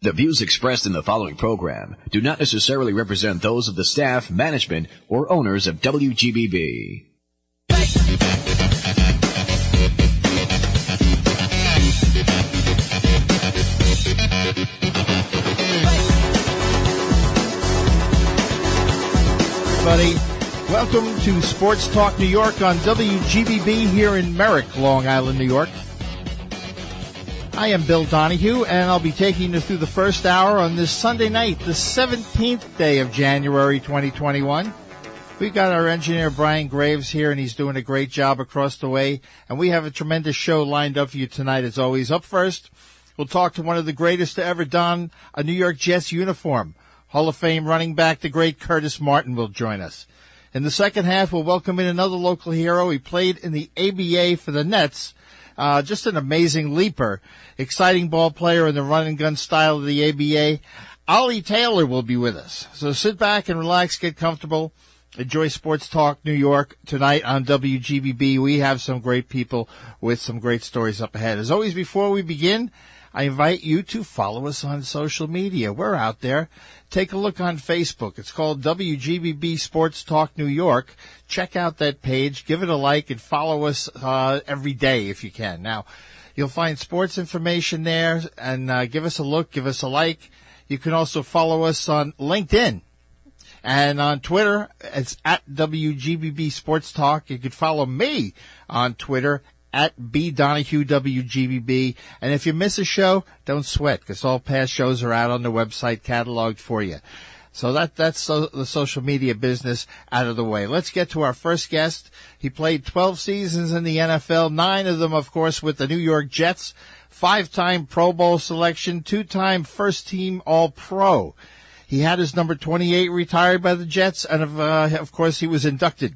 The views expressed in the following program do not necessarily represent those of the staff, management, or owners of WGBB. Everybody, welcome to Sports Talk New York on WGBB here in Merrick, Long Island, New York. I am Bill Donahue, and I'll be taking you through the first hour on this Sunday night, the 17th day of January 2021. We've got our engineer Brian Graves here, and he's doing a great job across the way. And we have a tremendous show lined up for you tonight, as always. Up first, we'll talk to one of the greatest to ever don a New York Jets uniform. Hall of Fame running back, the great Curtis Martin, will join us. In the second half, we'll welcome in another local hero. He played in the ABA for the Nets uh, just an amazing leaper, exciting ball player in the run and gun style of the ABA. Ollie Taylor will be with us. So sit back and relax, get comfortable. Enjoy Sports Talk New York tonight on WGBB. We have some great people with some great stories up ahead. As always, before we begin, I invite you to follow us on social media. We're out there. Take a look on Facebook. It's called WGBB Sports Talk New York. Check out that page, give it a like, and follow us uh, every day if you can. Now, you'll find sports information there, and uh, give us a look, give us a like. You can also follow us on LinkedIn. And on Twitter, it's at WGBB Sports Talk. You can follow me on Twitter at B Donahue WGBB. And if you miss a show, don't sweat because all past shows are out on the website cataloged for you. So that that's so, the social media business out of the way. Let's get to our first guest. He played 12 seasons in the NFL, nine of them, of course, with the New York Jets. Five-time Pro Bowl selection, two-time first-team All-Pro. He had his number 28 retired by the Jets, and of, uh, of course, he was inducted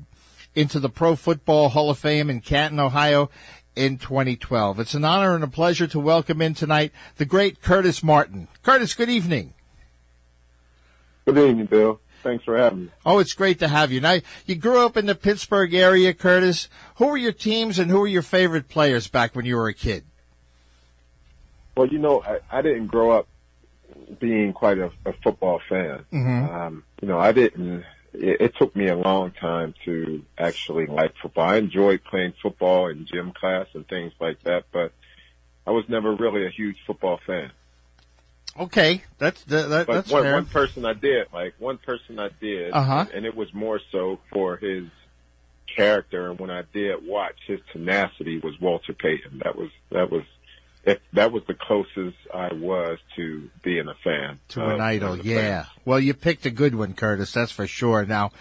into the Pro Football Hall of Fame in Canton, Ohio in 2012. It's an honor and a pleasure to welcome in tonight the great Curtis Martin. Curtis, good evening. Good evening, Bill. Thanks for having me. Oh, it's great to have you. Now, you grew up in the Pittsburgh area, Curtis. Who were your teams and who were your favorite players back when you were a kid? Well, you know, I, I didn't grow up being quite a, a football fan. Mm-hmm. Um, you know, I didn't it, it took me a long time to actually like football. I enjoyed playing football in gym class and things like that, but I was never really a huge football fan. Okay, that's that, that, But that's one, fair. one person I did, like one person I did, Uh-huh. and it was more so for his character. And when I did watch his tenacity, was Walter Payton. That was that was that was the closest I was to being a fan to an idol, yeah. fan. Well, you picked a good one, Curtis. That's for sure. Now,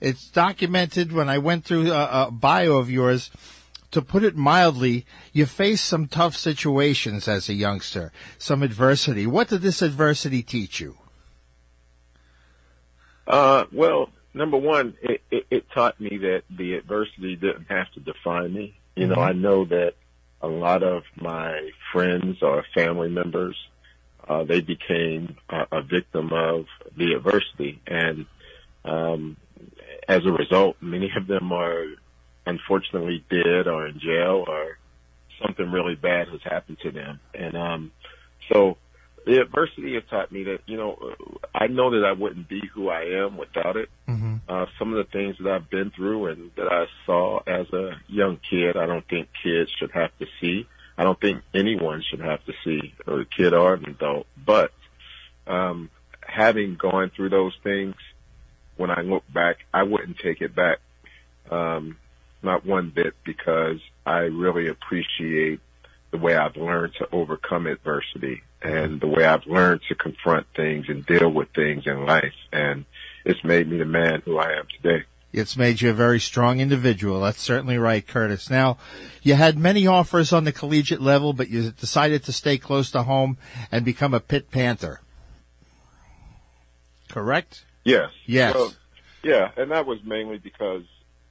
it's documented when I went through a, a bio of yours. To put it mildly, you faced some tough situations as a youngster, some adversity. What did this adversity teach you? Uh, well, number one, it, it, it taught me that the adversity didn't have to define me. You know, Mhm. I know that a lot of my friends or family members, uh, they became a, a victim of the adversity. And, um, as a result, many of them are unfortunately dead or in jail or something really bad has happened to them. And, um, so the adversity has taught me that, you know, I know that I wouldn't be who I am without it. Mm-hmm. Uh, some of the things that I've been through and that I saw as a young kid, I don't think kids should have to see. I don't think anyone should have to see, or a kid or an adult. But um, having gone through those things, when I look back, I wouldn't take it back, um, not one bit, because I really appreciate the way I've learned to overcome adversity and the way I've learned to confront things and deal with things in life. And it's made me the man who I am today. It's made you a very strong individual. That's certainly right, Curtis. Now, you had many offers on the collegiate level, but you decided to stay close to home and become a Pitt Panther. Correct? Yes. Yes. Well, yeah, and that was mainly because,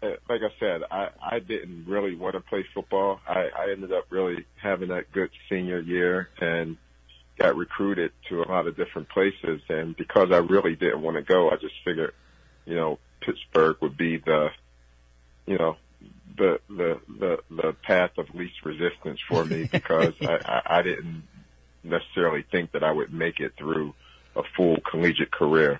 uh, like I said, I, I didn't really want to play football. I, I ended up really having that good senior year and got recruited to a lot of different places. And because I really didn't want to go, I just figured, you know, Pittsburgh would be the, you know, the the the the path of least resistance for me because I, I I didn't necessarily think that I would make it through a full collegiate career.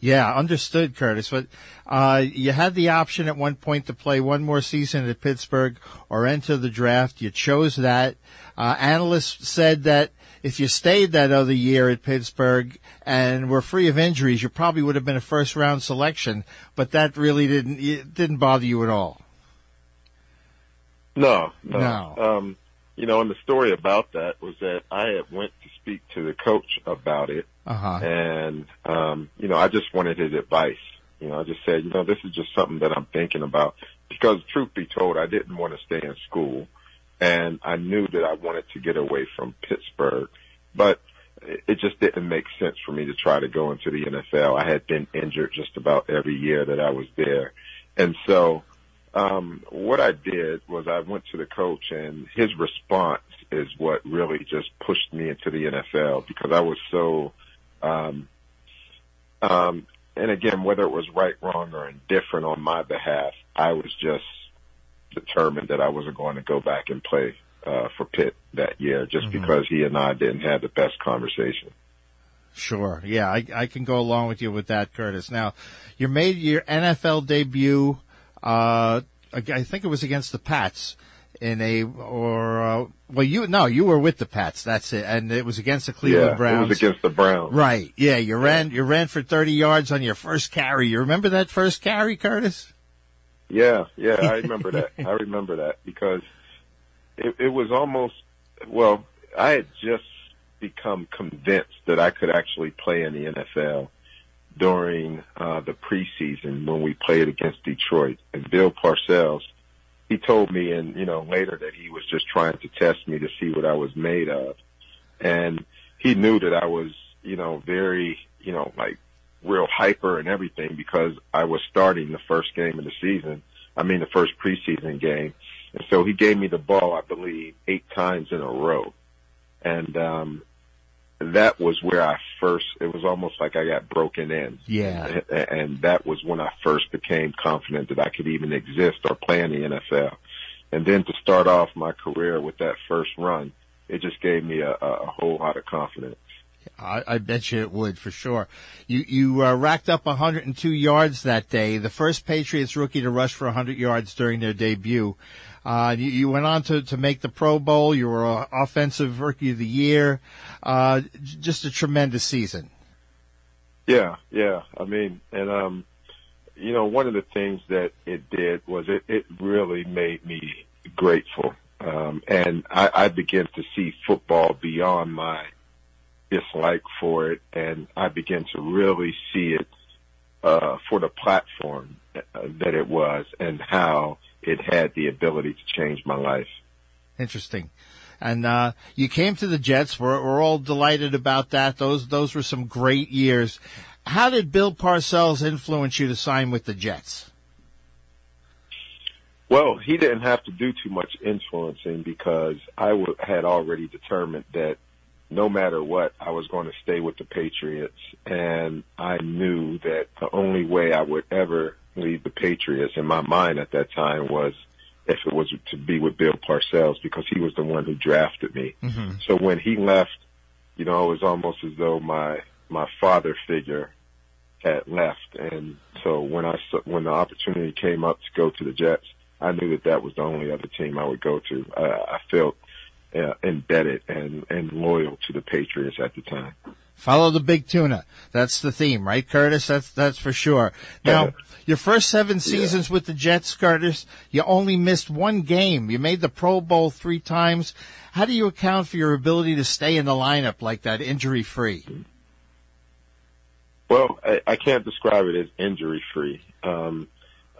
Yeah, understood, Curtis. But uh, you had the option at one point to play one more season at Pittsburgh or enter the draft. You chose that. Uh, analysts said that if you stayed that other year at Pittsburgh and were free of injuries, you probably would have been a first round selection. But that really didn't it didn't bother you at all. No, no. no. Um, you know, and the story about that was that I had went to speak to the coach about it, uh-huh. and um, you know, I just wanted his advice. You know, I just said, you know, this is just something that I'm thinking about because, truth be told, I didn't want to stay in school, and I knew that I wanted to get away from Pittsburgh, but it just didn't make sense for me to try to go into the NFL. I had been injured just about every year that I was there, and so um, what I did was I went to the coach, and his response is what really just pushed me into the NFL because I was so. Um, um, and again, whether it was right, wrong, or indifferent on my behalf, I was just determined that I wasn't going to go back and play uh, for Pitt that year, just mm-hmm. because he and I didn't have the best conversation. Sure. Yeah, I, I can go along with you with that, Curtis. Now, you made your NFL debut uh, I think it was against the Pats in a or uh, well you no you were with the Pats that's it and it was against the Cleveland yeah, Browns. It was against the Browns. Right. Yeah, you ran you ran for 30 yards on your first carry. You remember that first carry, Curtis? Yeah, yeah, I remember that. I remember that because it, it was almost well, I had just become convinced that I could actually play in the NFL during uh, the preseason when we played against Detroit. And Bill Parcells, he told me, and you know, later that he was just trying to test me to see what I was made of, and he knew that I was, you know, very, you know, like real hyper and everything because I was starting the first game of the season. I mean, the first preseason game. And so he gave me the ball, I believe, eight times in a row. And, um, that was where I first, it was almost like I got broken in. Yeah. And that was when I first became confident that I could even exist or play in the NFL. And then to start off my career with that first run, it just gave me a, a whole lot of confidence. I, I bet you it would for sure. You you uh, racked up 102 yards that day, the first Patriots rookie to rush for 100 yards during their debut. Uh, you, you, went on to, to make the Pro Bowl. You were Offensive Rookie of the Year. Uh, just a tremendous season. Yeah, yeah. I mean, and um, you know, one of the things that it did was it, it really made me grateful, um, and I, I began to see football beyond my dislike for it, and I began to really see it uh, for the platform uh, that it was and how it had the ability to change my life. Interesting. And uh, you came to the Jets. We're, we're all delighted about that. Those those were some great years. How did Bill Parcells influence you to sign with the Jets? Well, he didn't have to do too much influencing because I w- had already determined that no matter what, I was going to stay with the Patriots. And I knew that the only way I would ever leave the Patriots in my mind at that time was if it was to be with Bill Parcells because he was the one who drafted me. Mm-hmm. So when he left, you know, it was almost as though my my father figure had left, and so when I when the opportunity came up to go to the Jets, I knew that that was the only other team I would go to. Uh, I felt uh, embedded and and loyal to the Patriots at the time. Follow the big tuna. That's the theme, right, Curtis? That's that's for sure. Now, your first seven seasons yeah. with the Jets, Curtis, you only missed one game. You made the Pro Bowl three times. How do you account for your ability to stay in the lineup like that, injury free? Well, I, I can't describe it as injury free. Um,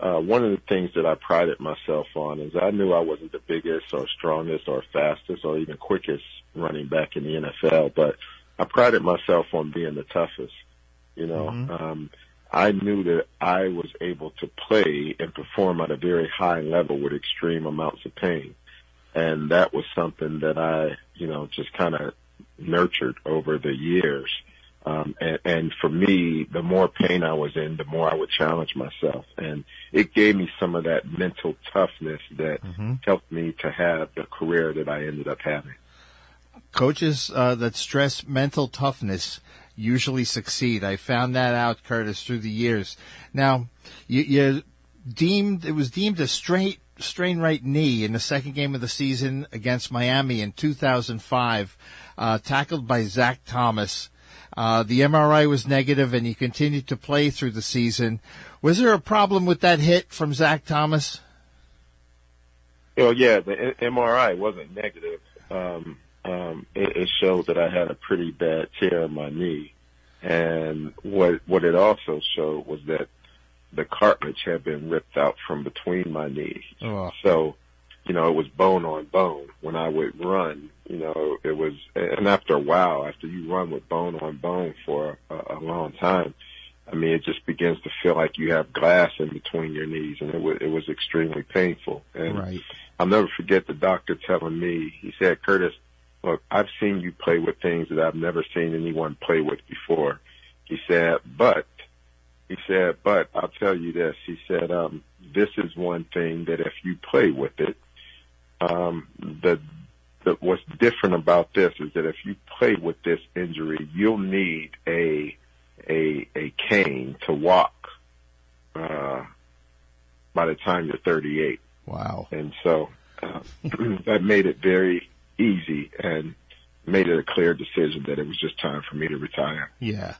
uh, one of the things that I prided myself on is I knew I wasn't the biggest or strongest or fastest or even quickest running back in the NFL, but I prided myself on being the toughest. You know, mm-hmm. um, I knew that I was able to play and perform at a very high level with extreme amounts of pain. And that was something that I, you know, just kind of nurtured over the years. Um, and, and for me, the more pain I was in, the more I would challenge myself. And it gave me some of that mental toughness that mm-hmm. helped me to have the career that I ended up having. coaches uh, that stress mental toughness usually succeed. I found that out, Curtis, through the years. Now, you, you deemed it was deemed a straight strain right knee in the second game of the season against Miami in 2005, uh, tackled by Zach Thomas. Uh, the MRI was negative, and he continued to play through the season. Was there a problem with that hit from Zach Thomas? Well, yeah, the MRI wasn't negative. Um, um, it, it showed that I had a pretty bad tear in my knee, and what what it also showed was that the cartilage had been ripped out from between my knees. Oh. So, you know, it was bone on bone. When I would run, you know, it was, and after a while, after you run with bone on bone for a, a long time, I mean, it just begins to feel like you have glass in between your knees, and it was it was extremely painful. And right. I'll never forget the doctor telling me, he said, "Curtis, look, I've seen you play with things that I've never seen anyone play with before." He said, "But he said, but I'll tell you this. He said, um, this is one thing that if you play with it, um, the, the, what's different about this is that if you play with this injury, you'll need a, a, a cane to walk, uh, by the time you're 38. Wow. And so, uh, that made it very easy and made it a clear decision that it was just time for me to retire. Yeah.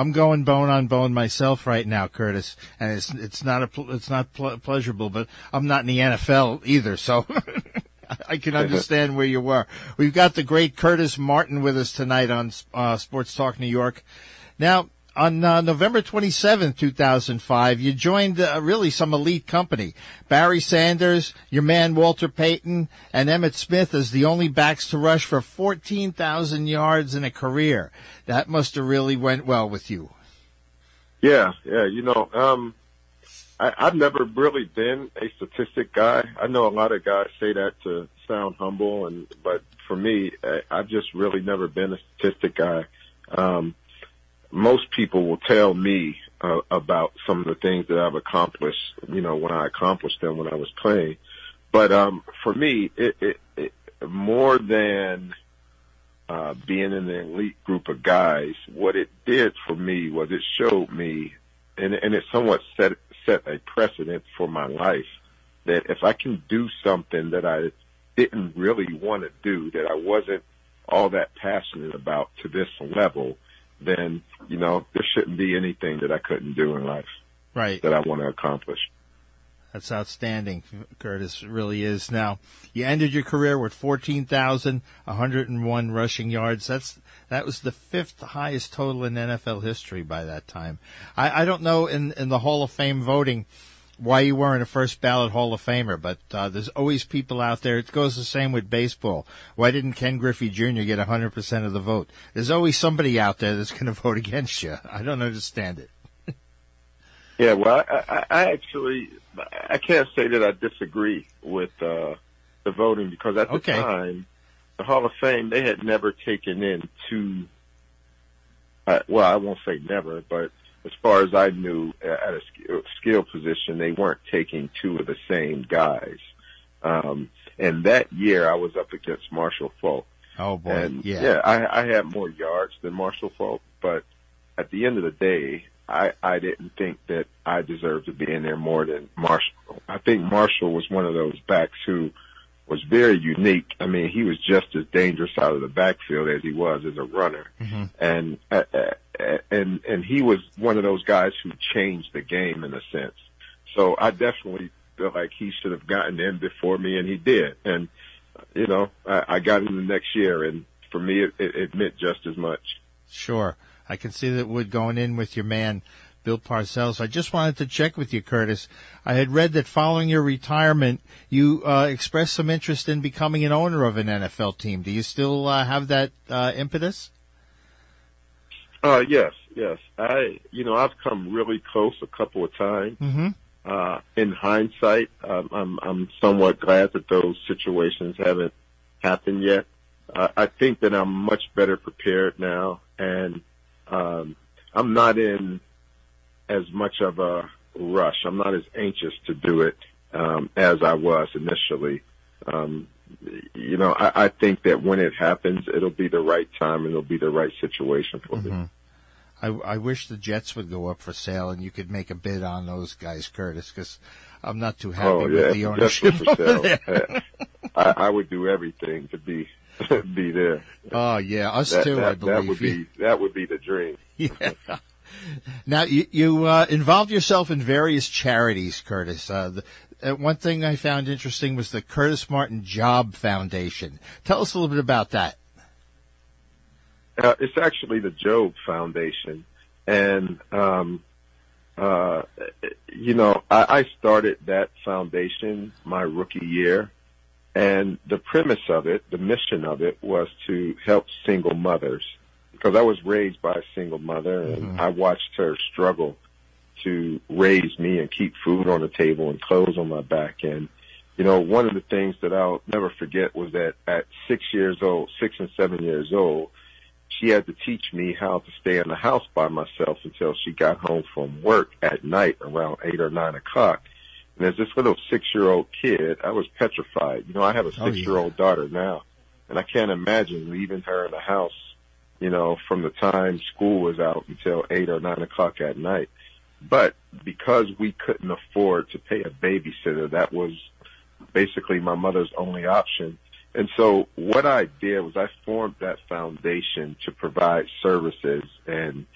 I'm going bone on bone myself right now, Curtis, and it's it's not a it's not pl- pleasurable, but I'm not in the NFL either, so I can understand where you were. We've got the great Curtis Martin with us tonight on uh, Sports Talk New York. Now, on uh, November 27, 2005, you joined uh, really some elite company. Barry Sanders, your man Walter Payton, and Emmitt Smith as the only backs to rush for 14,000 yards in a career. That must have really went well with you. Yeah, yeah. You know, um, I, I've never really been a statistic guy. I know a lot of guys say that to sound humble, and but for me, I, I've just really never been a statistic guy. Um, most people will tell me uh, about some of the things that I've accomplished, you know, when I accomplished them when I was playing. But um, for me, it, it, it more than uh, being in an elite group of guys, what it did for me was it showed me, and, and it somewhat set set a precedent for my life that if I can do something that I didn't really want to do, that I wasn't all that passionate about to this level, then, you know, there shouldn't be anything that I couldn't do in life. Right. That I want to accomplish. That's outstanding, Curtis. Really is. Now, you ended your career with 14,101 rushing yards. That's, that was the fifth highest total in NFL history by that time. I, I don't know in, in the Hall of Fame voting, why you weren't a first ballot Hall of Famer, but uh, there's always people out there. It goes the same with baseball. Why didn't Ken Griffey Jr. get 100% of the vote? There's always somebody out there that's going to vote against you. I don't understand it. yeah, well, I, I actually I can't say that I disagree with uh, the voting because at the okay. time, the Hall of Fame they had never taken in two. Uh, well, I won't say never, but as far as I knew, at a skill position, they weren't taking two of the same guys. Um, and that year, I was up against Marshall Faulk. Oh boy, and yeah, yeah, I, I had more yards than Marshall Faulk, but at the end of the day, I I didn't think that I deserved to be in there more than Marshall. I think Marshall was one of those backs who was very unique. I mean, he was just as dangerous out of the backfield as he was as a runner, mm-hmm. and uh, uh, and and he was one of those guys who changed the game in a sense. So I definitely feel like he should have gotten in before me, and he did. And you know, I, I got in the next year, and for me, it, it, it meant just as much. Sure, I can see that would going in with your man Bill Parcells. I just wanted to check with you, Curtis. I had read that following your retirement, you uh, expressed some interest in becoming an owner of an NFL team. Do you still uh, have that uh, impetus? Uh, yes, yes. I, you know, I've come really close a couple of times. Mm-hmm. Uh, in hindsight, um, I'm, I'm somewhat glad that those situations haven't happened yet. Uh, I think that I'm much better prepared now, and um, I'm not in as much of a rush. I'm not as anxious to do it um, as I was initially. Um, you know, I, I think that when it happens, it'll be the right time and it'll be the right situation for mm-hmm. me. I, I wish the Jets would go up for sale and you could make a bid on those guys, Curtis, because I'm not too happy oh, yeah, with the ownership. For sale. I, I would do everything to be be there. Oh yeah, us that, too. That, I believe that would be that would be the dream. Yeah. Now you you uh, involved yourself in various charities, Curtis. Uh, the, uh, one thing I found interesting was the Curtis Martin Job Foundation. Tell us a little bit about that. Uh, it's actually the Job Foundation, and um, uh, you know, I, I started that foundation my rookie year, and the premise of it, the mission of it, was to help single mothers because I was raised by a single mother, and mm-hmm. I watched her struggle to raise me and keep food on the table and clothes on my back. And, you know, one of the things that I'll never forget was that at six years old, six and seven years old, she had to teach me how to stay in the house by myself until she got home from work at night around eight or nine o'clock. And as this little six year old kid, I was petrified. You know, I have a oh, six year old daughter now and I can't imagine leaving her in the house, you know, from the time school was out until eight or nine o'clock at night. But because we couldn't afford to pay a babysitter, that was basically my mother's only option. And so what I did was I formed that foundation to provide services and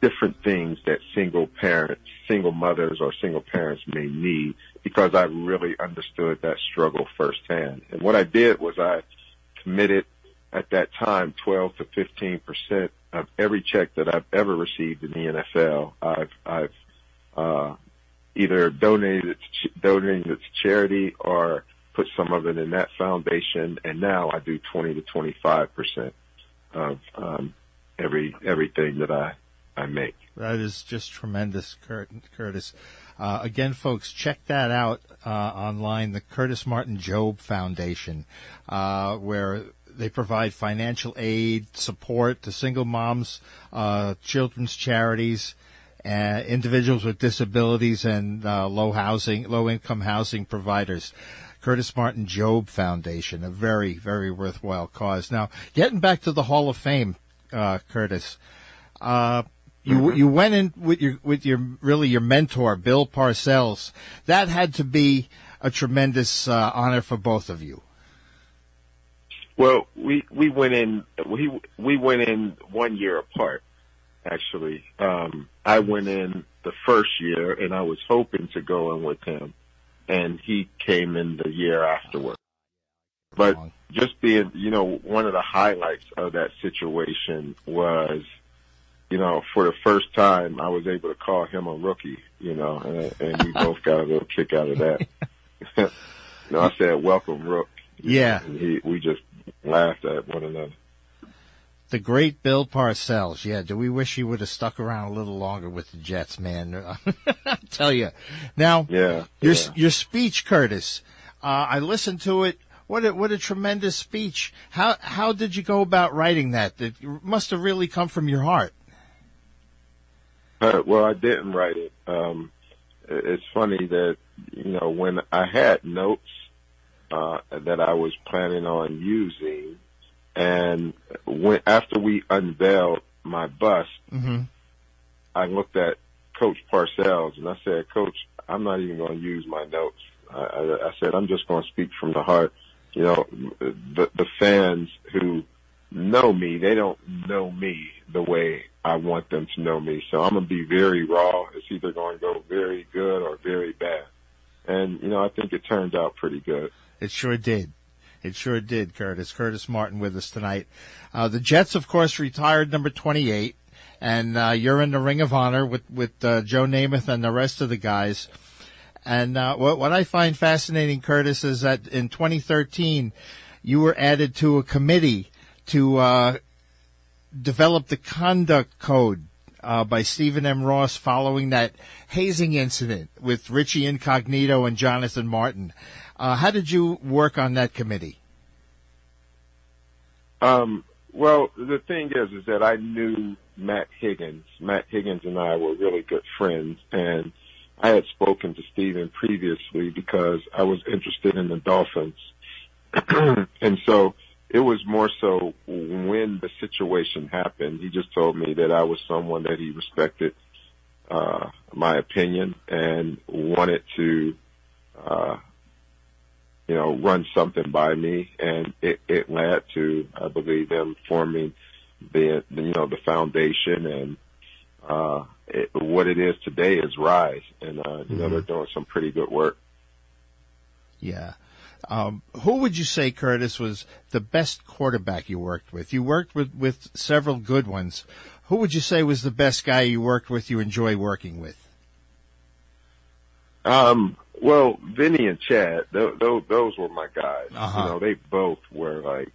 different things that single parents, single mothers or single parents may need because I really understood that struggle firsthand. And what I did was I committed at that time 12 to 15 percent of every check that I've ever received in the NFL. I've, I've, uh, either donated, it to donating it to charity or put some of it in that foundation, and now I do 20 to 25 percent of um, every everything that I I make. That is just tremendous, Curtis. Uh, again, folks, check that out uh, online, the Curtis Martin Job Foundation, uh, where they provide financial aid, support to single moms, uh, children's charities, uh, individuals with disabilities, and uh, low housing, low income housing providers. Curtis Martin Job Foundation, a very, very worthwhile cause. Now, getting back to the Hall of Fame, uh, Curtis, uh, you you went in with your with your really your mentor Bill Parcells. That had to be a tremendous uh, honor for both of you. Well, we we went in we we went in one year apart. Actually, um, I went in the first year, and I was hoping to go in with him and he came in the year afterward. But just being, you know, one of the highlights of that situation was, you know, for the first time I was able to call him a rookie, you know, and, and we both got a little kick out of that. you know, I said, welcome, Rook. Yeah. And he, we just laughed at one another. The great Bill Parcells. Yeah, do we wish he would have stuck around a little longer with the Jets, man? I tell you. Now, yeah, your yeah. your speech, Curtis. Uh, I listened to it. What a, what a tremendous speech. How how did you go about writing that? It must have really come from your heart. Uh, well, I didn't write it. Um, it's funny that you know when I had notes uh, that I was planning on using and when after we unveiled my bust, mm-hmm. I looked at Coach Parcells and I said, Coach, I'm not even going to use my notes. I, I, I said, I'm just going to speak from the heart. You know, the the fans who know me, they don't know me the way I want them to know me. So I'm going to be very raw. It's either going to go very good or very bad. And, you know, I think it turned out pretty good. It sure did. It sure did, Curtis. Curtis Martin with us tonight. Uh, the Jets, of course, retired number 28, and uh, you're in the Ring of Honor with with uh, Joe Namath and the rest of the guys. And uh, what what I find fascinating, Curtis, is that in 2013 you were added to a committee to uh, develop the conduct code uh, by Stephen M. Ross following that hazing incident with Richie Incognito and Jonathan Martin. Uh, how did you work on that committee? Um, well, the thing is, is that I knew Matt Higgins. Matt Higgins and I were really good friends, and I had spoken to Stephen previously because I was interested in the Dolphins, and so it was more so when the situation happened. He just told me that I was someone that he respected uh, my opinion and wanted to, uh, you know, run something by me, and it, it led to, I believe, them forming the, you know, the foundation and uh, it, what it is today is Rise, and uh, you mm-hmm. know they're doing some pretty good work. Yeah. Um, who would you say, Curtis, was the best quarterback you worked with? You worked with, with several good ones. Who would you say was the best guy you worked with, you enjoy working with? Um, well, Vinny and Chad, those, were my guys. Uh-huh. You know, they both were like,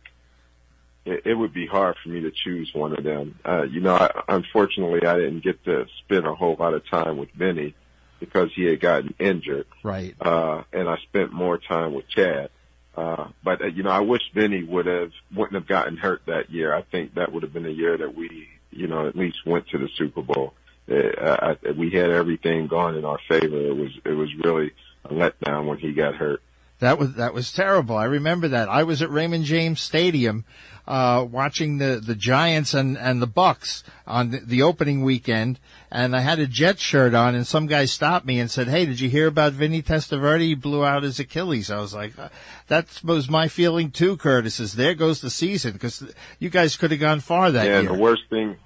it, it would be hard for me to choose one of them. Uh, you know, I, unfortunately, I didn't get to spend a whole lot of time with Vinny because he had gotten injured. Right. Uh, and I spent more time with Chad. Uh, but uh, you know, I wish Vinny would have wouldn't have gotten hurt that year. I think that would have been a year that we, you know, at least went to the Super Bowl. Uh, I, we had everything gone in our favor. It was it was really a letdown when he got hurt. That was that was terrible. I remember that. I was at Raymond James Stadium uh, watching the, the Giants and, and the Bucs on the, the, opening weekend, and I had a Jet shirt on, and some guy stopped me and said, "Hey, did you hear about Vinny Testaverde? He blew out his Achilles." I was like, uh, "That was my feeling too, Curtis. Is there goes the season because you guys could have gone far that yeah, year." Yeah, the worst thing,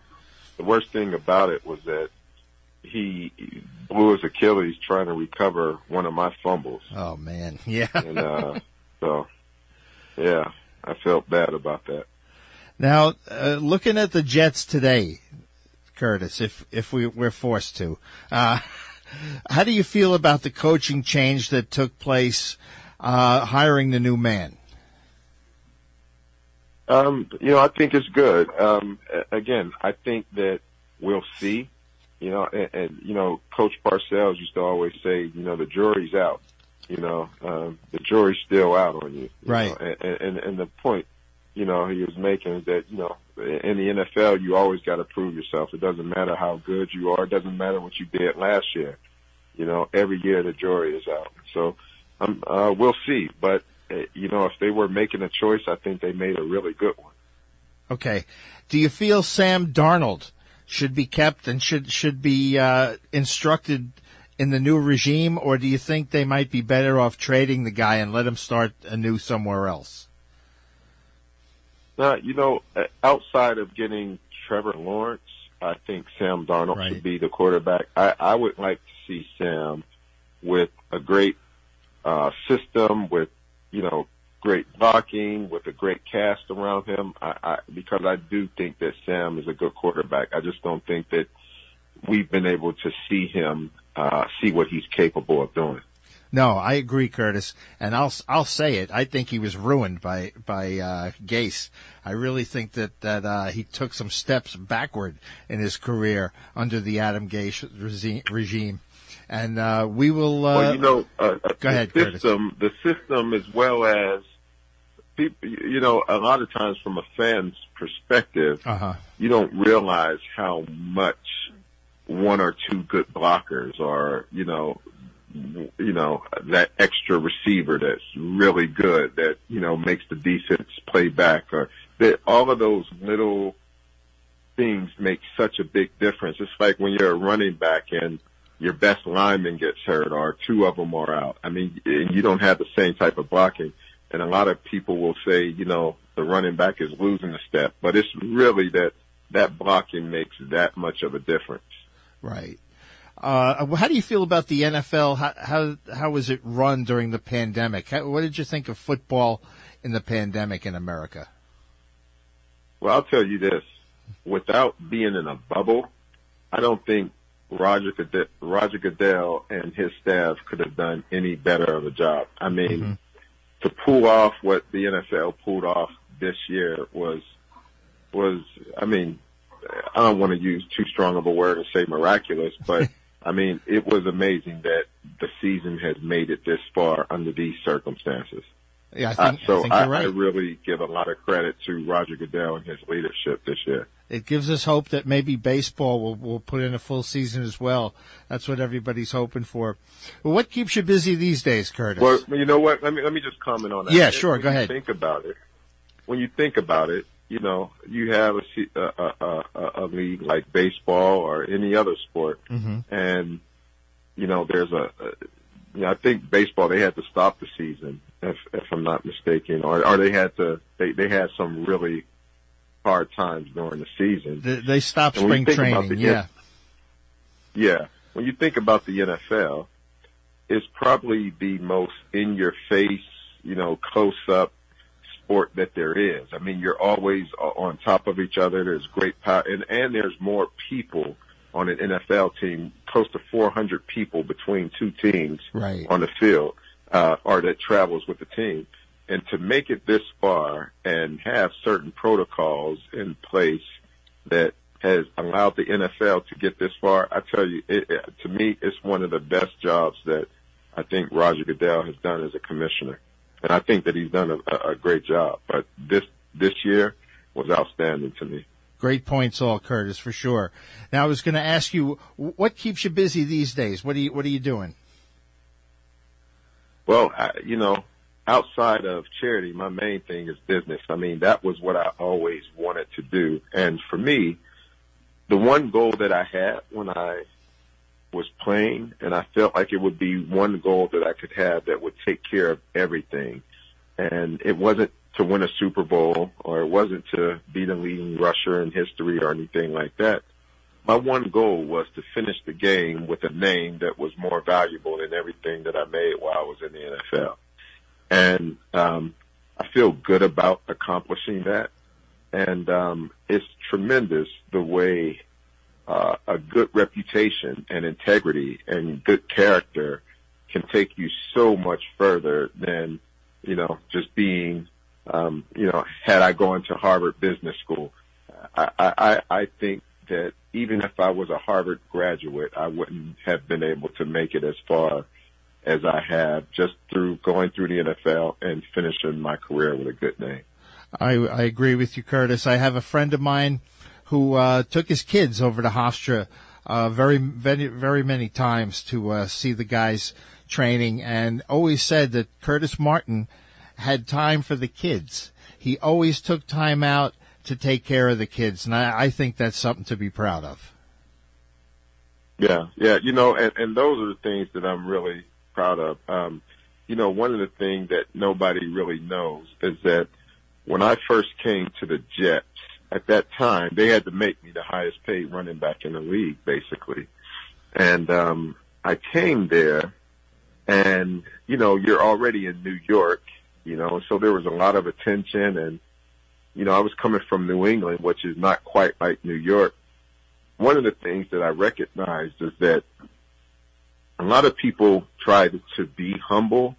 the worst thing about it was that he blew his Achilles trying to recover one of my fumbles. Oh man, yeah. and uh, so, yeah, I felt bad about that. Now, uh, looking at the Jets today, Curtis, if if we we're forced to, uh, how do you feel about the coaching change that took place, uh, hiring the new man? Um, you know, I think it's good. Um, again, I think that we'll see. You know, and, and you know, Coach Parcells used to always say, you know, the jury's out. You know, um, the jury's still out on you. you right. Know? And, and and the point you know, he was making is that, you know, in the NFL, you always got to prove yourself. It doesn't matter how good you are. It doesn't matter what you did last year. You know, every year the jury is out. So, um, uh, we'll see. But, uh, you know, if they were making a choice, I think they made a really good one. Okay. Do you feel Sam Darnold should be kept and should, should be, uh, instructed in the new regime, or do you think they might be better off trading the guy and let him start anew somewhere else? Now, you know, uh, outside of getting Trevor Lawrence, I think Sam Darnold right. should be the quarterback. I, I would like to see Sam with a great uh, system, with you know great blocking, with a great cast around him. I, I, because I do think that Sam is a good quarterback. I just don't think that we've been able to see him uh, see what he's capable of doing. No, I agree, Curtis, and I'll I'll say it. I think he was ruined by by uh, Gase. I really think that that uh, he took some steps backward in his career under the Adam Gase regime, and uh, we will. Uh, well, you know, uh, uh, go ahead, system, Curtis. The system, as well as people, you know, a lot of times from a fan's perspective, uh-huh. you don't realize how much one or two good blockers are, you know, you know, that extra receiver that's really good that, you know, makes the defense play back or that all of those little things make such a big difference. It's like when you're a running back and your best lineman gets hurt or two of them are out. I mean, you don't have the same type of blocking. And a lot of people will say, you know, the running back is losing a step, but it's really that that blocking makes that much of a difference. Right. Uh, how do you feel about the NFL? How, how, how was it run during the pandemic? How, what did you think of football in the pandemic in America? Well, I'll tell you this: without being in a bubble, I don't think Roger Goodell, Roger Goodell and his staff could have done any better of a job. I mean, mm-hmm. to pull off what the NFL pulled off this year was was I mean, I don't want to use too strong of a word and say miraculous, but I mean, it was amazing that the season has made it this far under these circumstances. Yeah, I think, uh, so I, think you're right. I really give a lot of credit to Roger Goodell and his leadership this year. It gives us hope that maybe baseball will, will put in a full season as well. That's what everybody's hoping for. Well, what keeps you busy these days, Curtis? Well, you know what? Let me let me just comment on that. Yeah, sure. When go you ahead. Think about it. When you think about it, you know, you have a, se- a, a, a, a league like baseball or any other sport, mm-hmm. and you know, there's a, a you know, I think baseball they had to stop the season if if I'm not mistaken, or or they had to they they had some really hard times during the season. They, they stopped And spring training. the- Yeah. Yeah. When you think about the NFL, it's probably the most in your face, you know, close up sport that there is. I mean, you're always on top of each other. There's great power and, and there's more people on an NFL team, close to 400 people between two teams Right. on the field, uh, or that travels with the team. And to make it this far and have certain protocols in place that has allowed the NFL to get this far, I tell you, it, it, to me, it's one of the best jobs that I think Roger Goodell has done as a commissioner. And I think that he's done a, a great job. But this, this year was outstanding to me. Great points, all Curtis, for sure. Now, I was going to ask you, what keeps you busy these days? What are you What are you doing? Well, I, you know, outside of charity, my main thing is business. I mean, that was what I always wanted to do. And for me, the one goal that I had when I was playing, and I felt like it would be one goal that I could have that would take care of everything. And it wasn't to win a Super Bowl or it wasn't to be the leading rusher in history or anything like that. My one goal was to finish the game with a name that was more valuable than everything that I made while I was in the NFL. And um, I feel good about accomplishing that. And um, it's tremendous the way uh, a good reputation and integrity and good character can take you so much further than, you know, just being, um, you know, had I gone to Harvard Business School. I, I, I think that even if I was a Harvard graduate, I wouldn't have been able to make it as far as I have just through going through the NFL and finishing my career with a good name. I, I agree with you, Curtis. I have a friend of mine who uh, took his kids over to Hofstra uh, very, very, very many times to uh, see the guys training, and always said that Curtis Martin had time for the kids. He always took time out to take care of the kids, and I, I think that's something to be proud of. Yeah, yeah, you know, and, and those are the things that I'm really proud of. Um, you know, one of the things that nobody really knows is that when I first came to the Jets, at that time, they had to make me the highest paid running back in the league, basically. And um, I came there, and you know, you're already in New York, you know, so there was a lot of attention, and you know, I was coming from New England, which is not quite like New York. One of the things that I recognized is that a lot of people try to, to be humble,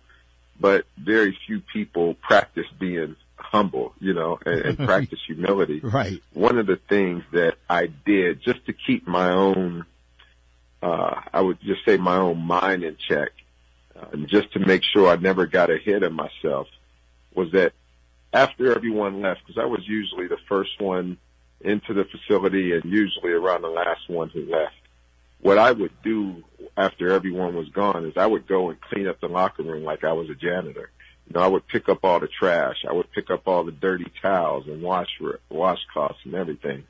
but very few people practice being humble, you know, and, and practice humility. Right. One of the things that I did just to keep my own, uh, I would just say my own mind in check, uh, and just to make sure I never got ahead of myself was that after everyone left, because I was usually the first one into the facility and usually around the last one who left. What I would do after everyone was gone is I would go and clean up the locker room like I was a janitor. You know, I would pick up all the trash. I would pick up all the dirty towels and wash washcloths and everything,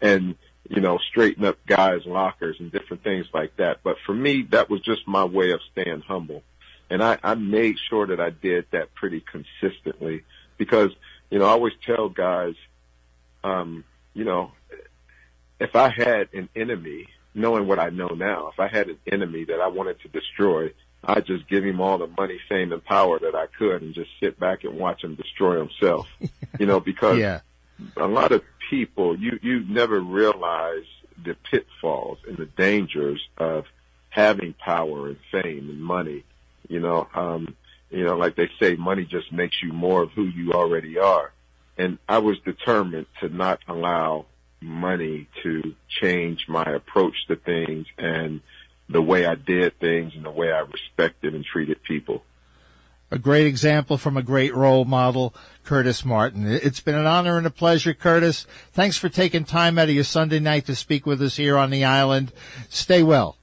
and you know, straighten up guys' lockers and different things like that. But for me, that was just my way of staying humble, and I, I made sure that I did that pretty consistently because you know I always tell guys, um, you know, if I had an enemy, knowing what I know now, if I had an enemy that I wanted to destroy, I'd just give him all the money, fame, and power that I could and just sit back and watch him destroy himself. you know, because Yeah. a lot of people, you, you never realize the pitfalls and the dangers of having power and fame and money. You know, um, you know, like they say, money just makes you more of who you already are. And I was determined to not allow money to change my approach to things and the way I did things and the way I respected and treated people. a great example from a great role model, Curtis Martin. It's been an honor and a pleasure, Curtis. Thanks for taking time out of your Sunday night to speak with us here on the island. Stay well.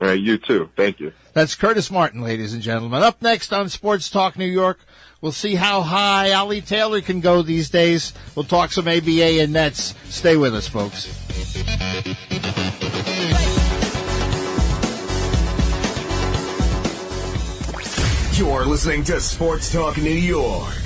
All right, you too. Thank you. That's Curtis Martin, ladies and gentlemen. Up next on Sports Talk New York, we'll see how high Ollie Taylor can go these days. We'll talk some ABA and Nets. Stay with us, folks. You're listening to Sports Talk New York.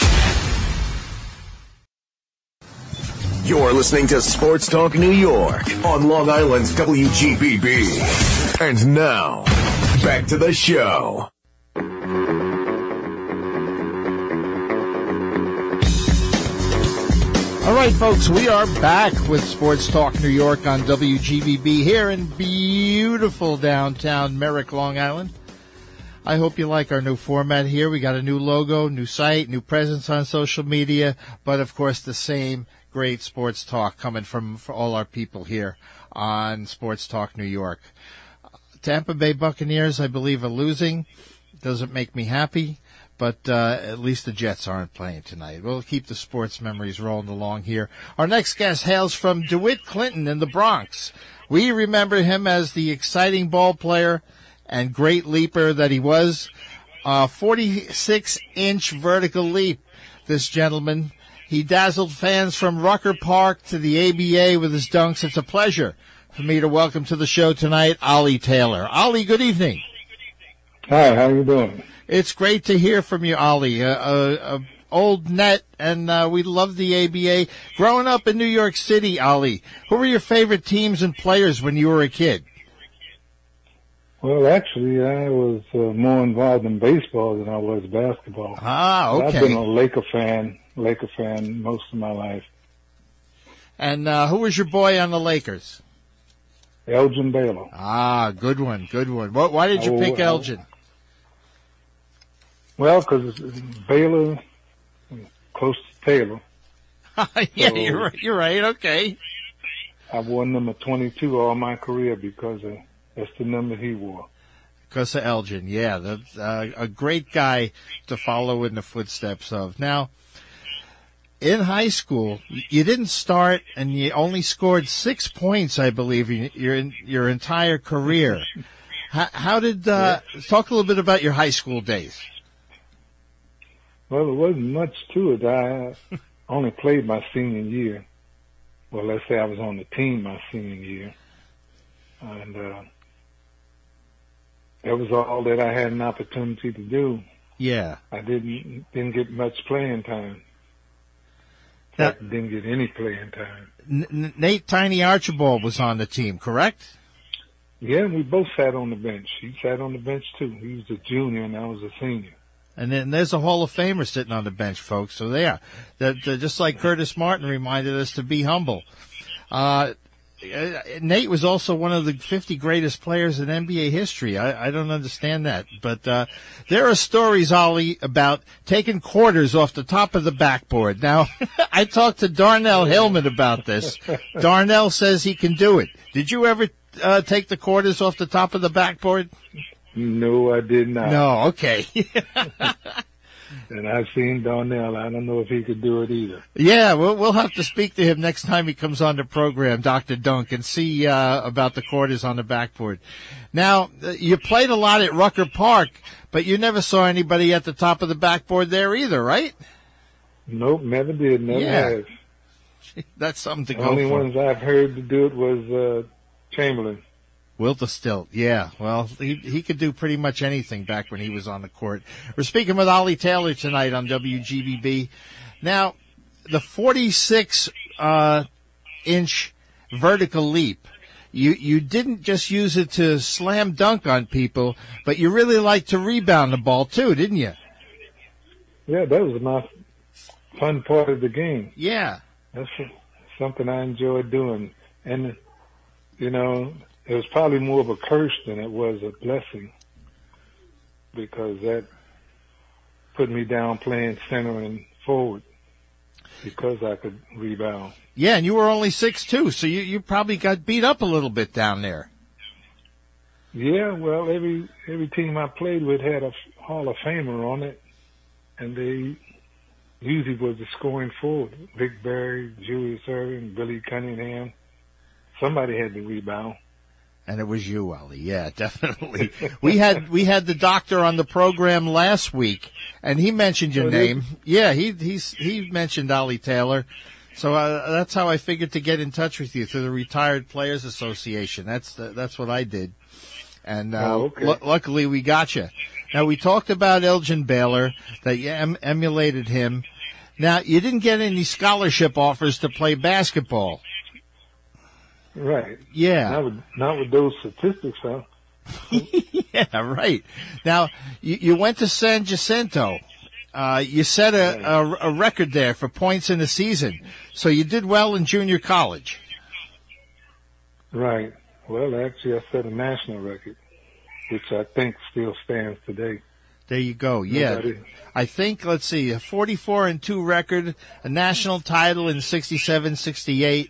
You're listening to Sports Talk New York on Long Island's WGBB. And now, back to the show. All right, folks, we are back with Sports Talk New York on WGBB here in beautiful downtown Merrick, Long Island. I hope you like our new format here. We got a new logo, new site, new presence on social media, but of course the same great sports talk coming from all our people here on Sports Talk New York. Tampa Bay Buccaneers, I believe, are losing. Doesn't make me happy, but uh, at least the Jets aren't playing tonight. We'll keep the sports memories rolling along here. Our next guest hails from DeWitt Clinton in the Bronx. We remember him as the exciting ball player and great leaper that he was. A 46 inch vertical leap, this gentleman he dazzled fans from Rucker Park to the ABA with his dunks. It's a pleasure for me to welcome to the show tonight, Ollie Taylor. Ollie, good evening. Hi, how are you doing? It's great to hear from you, Ollie. A, a, a old net, and uh, we love the ABA. Growing up in New York City, Ollie, who were your favorite teams and players when you were a kid? Well, actually, I was uh, more involved in baseball than I was basketball. Ah, okay. I've been a Laker fan Laker fan most of my life. And uh, who was your boy on the Lakers? Elgin Baylor. Ah, good one, good one. What, why did you pick Elgin? Well, because Baylor close to Taylor. yeah, so you're right. You're right. Okay. I wore number 22 all my career because of, that's the number he wore. Because of Elgin, yeah, the, uh, a great guy to follow in the footsteps of. Now, in high school, you didn't start and you only scored six points, I believe, your your entire career. How, how did uh, talk a little bit about your high school days? Well, there wasn't much to it. I only played my senior year. Well, let's say I was on the team my senior year, and uh, that was all that I had an opportunity to do. Yeah, I didn't didn't get much playing time. Now, didn't get any playing time. N- Nate Tiny Archibald was on the team, correct? Yeah, we both sat on the bench. He sat on the bench too. He was a junior and I was a senior. And then there's a Hall of Famer sitting on the bench, folks. So there, they're just like Curtis Martin reminded us to be humble. Uh, Nate was also one of the 50 greatest players in NBA history. I, I don't understand that. But uh, there are stories, Ollie, about taking quarters off the top of the backboard. Now, I talked to Darnell Hillman about this. Darnell says he can do it. Did you ever uh, take the quarters off the top of the backboard? No, I did not. No, okay. and I've seen Darnell. I don't know if he could do it either. Yeah, we'll we'll have to speak to him next time he comes on the program, Doctor Dunk, and see uh, about the quarters on the backboard. Now, uh, you played a lot at Rucker Park, but you never saw anybody at the top of the backboard there either, right? Nope, never did. Never yeah. have. That's something to the go only for. ones I've heard to do it was uh, Chamberlain. Wilt Stilt, yeah. Well, he he could do pretty much anything back when he was on the court. We're speaking with Ollie Taylor tonight on WGBB. Now, the 46 uh, inch vertical leap. You you didn't just use it to slam dunk on people, but you really like to rebound the ball too, didn't you? Yeah, that was my fun part of the game. Yeah, that's something I enjoyed doing and you know, it was probably more of a curse than it was a blessing because that put me down playing center and forward because I could rebound. Yeah, and you were only six two, so you you probably got beat up a little bit down there. Yeah, well, every every team I played with had a Hall of Famer on it, and they usually was the scoring forward. Rick Barry, Julius Erving, Billy Cunningham. Somebody had to rebound. And it was you, Ollie. Yeah, definitely. we had we had the doctor on the program last week, and he mentioned your Oh, name. Yeah, he he's he mentioned Ollie Taylor. So uh, that's how I figured to get in touch with you through the Retired Players Association. That's the, that's what I did, and uh, Oh, okay. lu- luckily we got you. Now we talked about Elgin Baylor that you em- emulated him. Now you didn't get any scholarship offers to play basketball. Right. Yeah. Not with not with those statistics, huh? Yeah, right. Now, you, you went to San Jacinto. Uh, you set a, a, a record there for points in the season. So you did well in junior college. Right. Well, actually, I set a national record, which I think still stands today. There you go. Yeah. Nobody- I think, let's see, a 44 and 2 record, a national title in 67 68.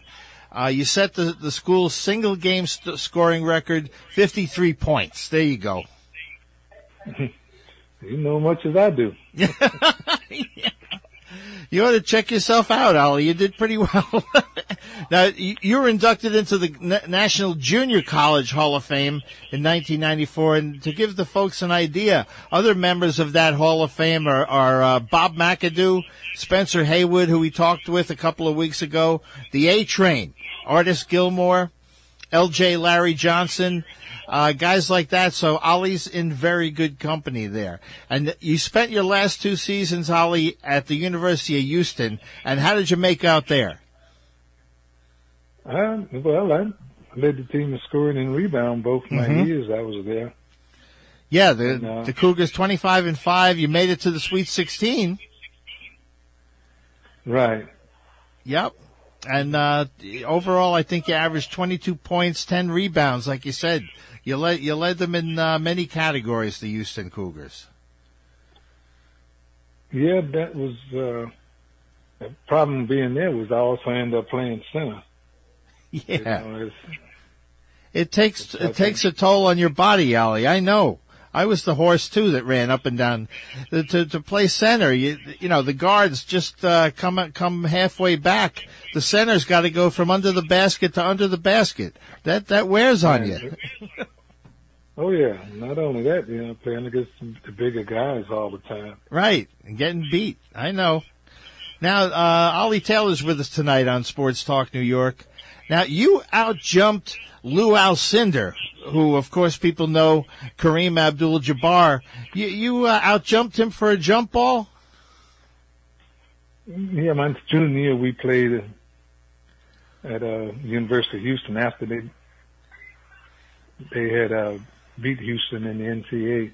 Uh, you set the, the school's single game st- scoring record, 53 points. There you go. You know much as I do. You ought to check yourself out, Ollie. You did pretty well. now, you you were inducted into the Na- National Junior College Hall of Fame in 1994. And to give the folks an idea, other members of that Hall of Fame are, are uh, Bob McAdoo, Spencer Haywood, who we talked with a couple of weeks ago, the A Train, Artis Gilmore, L.J. Larry Johnson, uh, guys like that. So Ollie's in very good company there. And you spent your last two seasons, Ollie, at the University of Houston. And how did you make out there? I, well, I led the team in scoring and rebound both my Mhm. years I was there. Yeah, the And, uh, the Cougars twenty five and five. You made it to the Sweet Sixteen. Right. Yep. And uh, overall, I think you averaged 22 points, 10 rebounds. Like you said, you led you led them in uh, many categories. The Houston Cougars. Yeah, that was uh, the problem being there was I also ended up playing center. You Yeah, know, it takes it takes a toll on your body, Ollie. I know. I was the horse too that ran up and down to to, to play center. You you know the guards just uh, come come halfway back. The center's got to go from under the basket to under the basket. That that wears on you. oh yeah. Not only that, you know, playing against the bigger guys all the time. Right, and getting beat. I know. Now, uh, Ollie Taylor's with us tonight on Sports Talk New York. Now, you outjumped Lou Alcindor, who, of course, people know Kareem Abdul-Jabbar. You, you uh, outjumped him for a jump ball? Yeah, my junior year we played at uh, University of Houston after they they had uh, beat Houston in the NCAA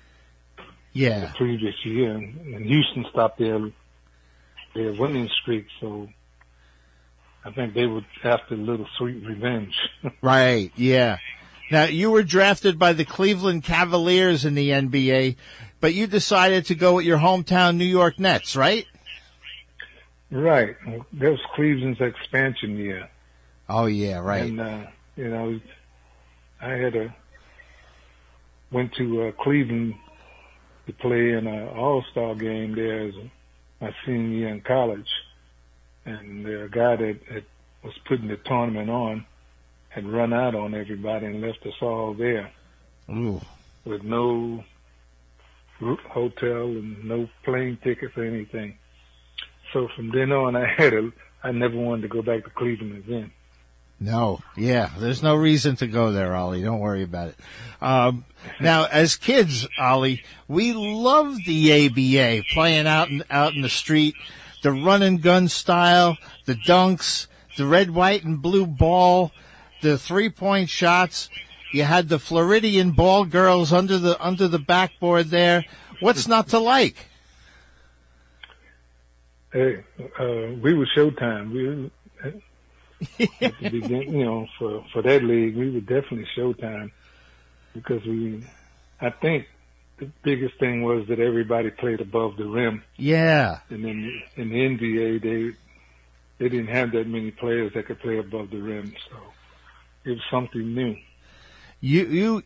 the Yeah. previous year, and Houston stopped their their winning streak. So I think they were after a little sweet revenge. Right, yeah. Now, you were drafted by the Cleveland Cavaliers in the NBA, but you decided to go with your hometown New York Nets, right? right, that was Cleveland's expansion year. Oh, yeah, right. And, uh, you know, I had a, went to uh, Cleveland to play in an all-star game there as a, my senior year in college. And the guy that, that was putting the tournament on had run out on everybody and left us all there Ooh. with no hotel and no plane tickets or anything. So from then on, I had a, I never wanted to go back to Cleveland again. No, yeah, there's no reason to go there, Ollie. Don't worry about it. Um, now, as kids, Ollie, we loved the ABA, playing out in, out in the street, the run and gun style, the dunks, the red, white, and blue ball, the three point shots. You had the Floridian ball girls under the under the backboard there. What's not to like? Hey, uh, we were Showtime. We, at the beginning, you know, for for that league, we were definitely Showtime because we, I think, the biggest thing was that everybody played above the rim, Yeah. and then in the NBA they they didn't have that many players that could play above the rim, so was something new. You you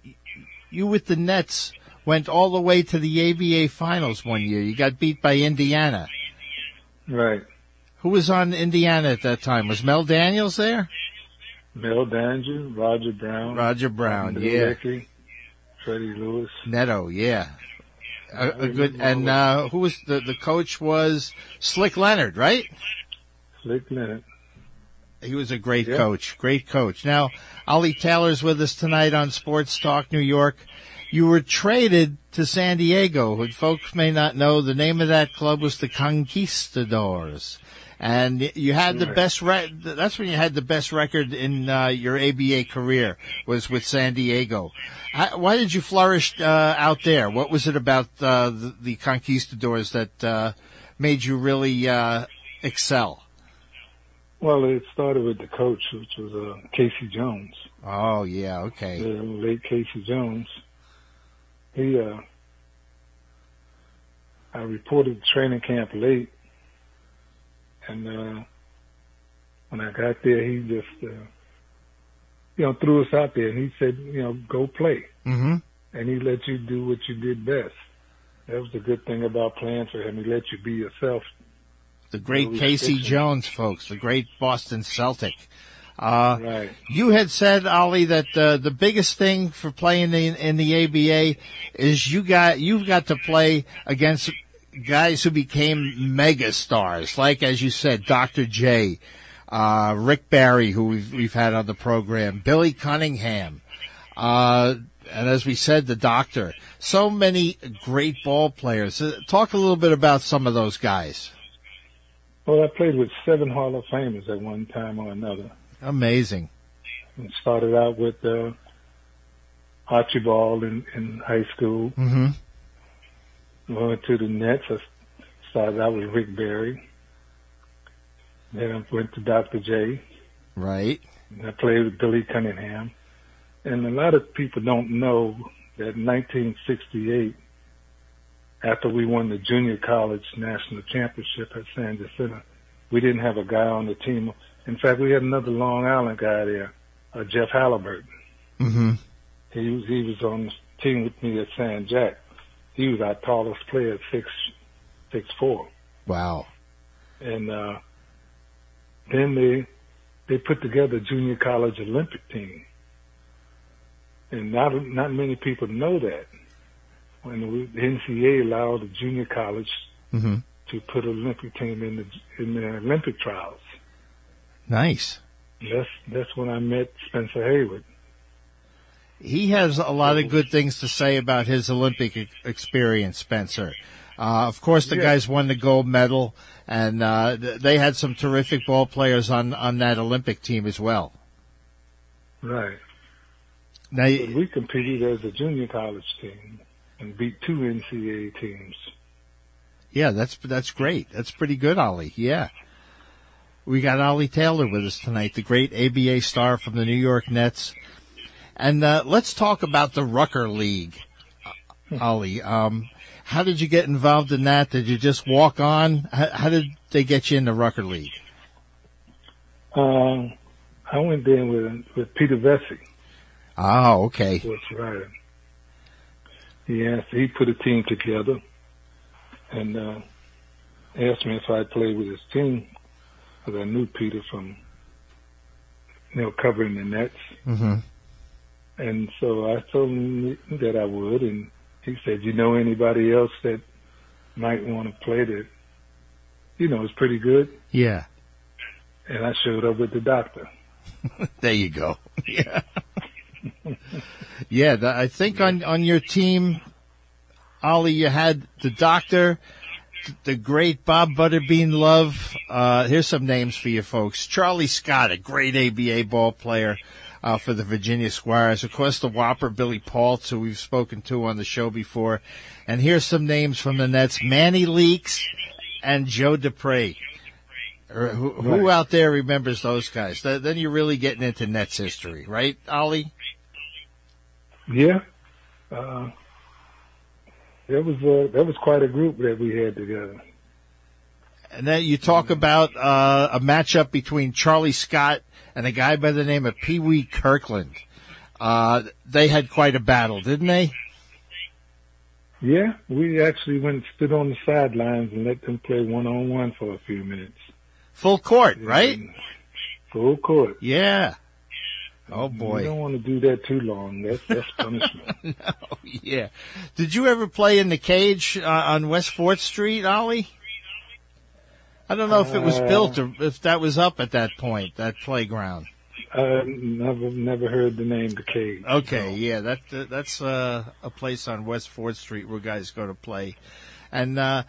you with the Nets went all the way to the ABA finals one year. You got beat by Indiana. Right. Who was on Indiana at that time? Was Mel Daniels there? Mel Daniels, Roger Brown, Roger Brown, Bill yeah. Rickey, Freddie Lewis. Neto, yeah. A, a good and uh who was the the coach was Slick Leonard, right? Slick Leonard. He was a great Yeah. coach, great coach. Now, Ollie Taylor's with us tonight on Sports Talk New York. You were traded to San Diego. What folks may not know, the name of that club was the Conquistadors. And you had the best, re- that's when you had the best record in uh, your ABA career was with San Diego. How, why did you flourish uh, out there? What was it about uh, the, the Conquistadors that uh, made you really uh, excel? Well, it started with the coach, which was uh, K.C. Jones, Oh yeah, okay. late K.C. Jones. He, uh, I reported training camp late, and uh, when I got there, he just, uh, you know, threw us out there, and he said, you know, go play, Mm-hmm. and he let you do what you did best. That was the good thing about playing for him. He let you be yourself. The great Casey. Jones, folks, the great Boston Celtic. Uh, Right. you had said, Ollie, that uh, the biggest thing for playing in, in the ABA is you got you've got to play against guys who became mega stars, like as you said, Dr. J, uh, Rick Barry, who we've, we've had on the program, Billy Cunningham, uh, and as we said, the Doctor. So many great ball players. Uh, talk a little bit about some of those guys. Well, I played with seven Hall of Famers at one time or another. Amazing. and started out with uh, Archibald in, in high school. Mm-hmm. Went to the Nets. I started out with Rick Barry. Then I went to Dr. J. Right. And I played with Billy Cunningham. And a lot of people don't know that in 1968, after we won the junior college national championship at San Jacinto, we didn't have a guy on the team. In fact, we had another Long Island guy there, uh, Jeff Halliburton. Mm-hmm. He was he was on the team with me at San Jack. He was our tallest player six six four. Wow. And uh then they they put together a junior college Olympic team. And not not many people know that. When we, the NCAA allowed the junior college Mm-hmm. to put an Olympic team in the in the Olympic trials. Nice. That's that's when I met Spencer Haywood. He has a lot of good things to say about his Olympic experience, Spencer. Uh, of course, the Yeah. guys won the gold medal, and uh, they had some terrific ball players on, on that Olympic team as well. Right. Now, we competed as a junior college team and beat two NCAA teams. yeah, that's that's great. That's pretty good, Ollie. Yeah. We got Ollie Taylor with us tonight, the great ABA star from the New York Nets. And uh, let's talk about the Rucker League, uh, Ollie. Um, how did you get involved in that? Did you just walk on? How, how did they get you in the Rucker League? Um, I went there with with Peter Vecsey, Oh, okay. sports writer. He asked, he put a team together and uh, asked me if I'd play with his team because I knew Peter from, you know, covering the Nets. hmm And so I told him that I would, and he said, "You know anybody else that might want to play that? You know, is pretty good." Yeah. And I showed up with the doctor. There you go. Yeah. yeah, the, I think on on your team, Ollie, you had the doctor, the great Bob Butterbean Love. Uh, here's some names for you folks: Charlie Scott, a great ABA ball player. Uh, for the Virginia Squires, of course, the Whopper Billy Paultz, who we've spoken to on the show before, and here's some names from the Nets: Manny Leaks and Joe Dupre. Who, who Right. out there remembers those guys? Then you're really getting into Nets history, right, Ollie? Yeah. Uh, that was uh, that was quite a group that we had together. And then you talk about uh, a matchup between Charlie Scott and a guy by the name of Pee Wee Kirkland. Uh, they had quite a battle, didn't they? Yeah, we actually went and stood on the sidelines and let them play one on one for a few minutes. Full court, right? And Full court. Yeah. Oh boy! You don't want to do that too long. That's that's punishment. Oh yeah. Did you ever play in the cage uh, on West Fourth Street, Ollie? I don't know if it was Uh, built or if that was up at that point, that playground. I never never heard the name the cage. Okay, yeah, that that's uh, a place on West Fourth Street where guys go to play, and uh,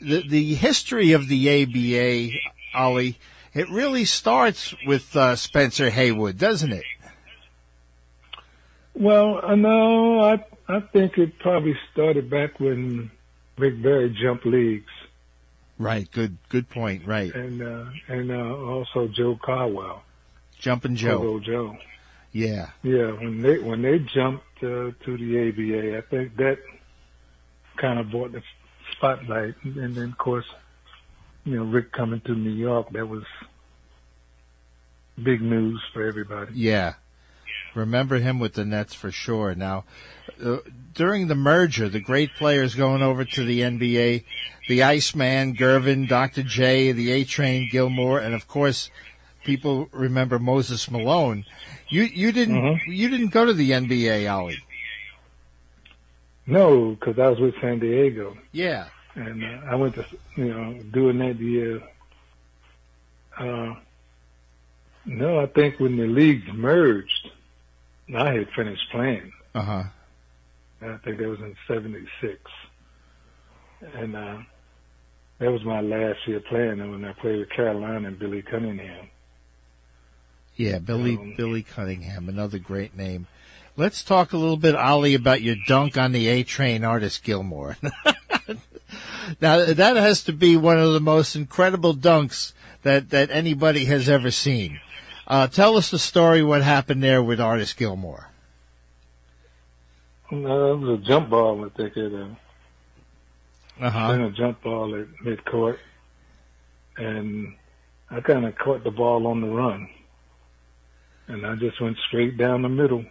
the the history of the ABA, Ollie, it really starts with uh, Spencer Haywood, doesn't it? Well, I know. I I think it probably started back when Rick Barry jumped leagues, Right. Good. Good point. Right. and uh, and uh, also Joe Caldwell. Jumping Joe. Pogo Joe. Yeah. Yeah, when they when they jumped uh, to the ABA, I think that kind of brought the spotlight, and then of course, you know, Rick coming to New York, that was big news for everybody. Yeah. Remember him with the Nets for sure. Now, uh, during the merger, the great players going over to the NBA, the Iceman, Gervin, Dr. J, the A Train, Gilmore, and of course, people remember Moses Malone. You you didn't Mhm. you didn't go to the NBA, Ollie. No, because I was with San Diego, Yeah. and uh, I went to you know doing that year. Uh, no, I think when the leagues merged, I had finished playing. Uh huh. I think that was in '76, and uh, that was my last year playing. And when I played with Carolina and Billy Cunningham, Yeah, Billy Um, Billy Cunningham, another great name. Let's talk a little bit, Ollie, about your dunk on the A Train Artis Gilmore. now that has to be one of the most incredible dunks that that anybody has ever seen. Uh, tell us the story. What happened there with Artis Gilmore? uh, it was a jump ball. I think it uh, Uh huh. a jump ball at midcourt, and I kind of caught the ball on the run, and I just went straight down the middle.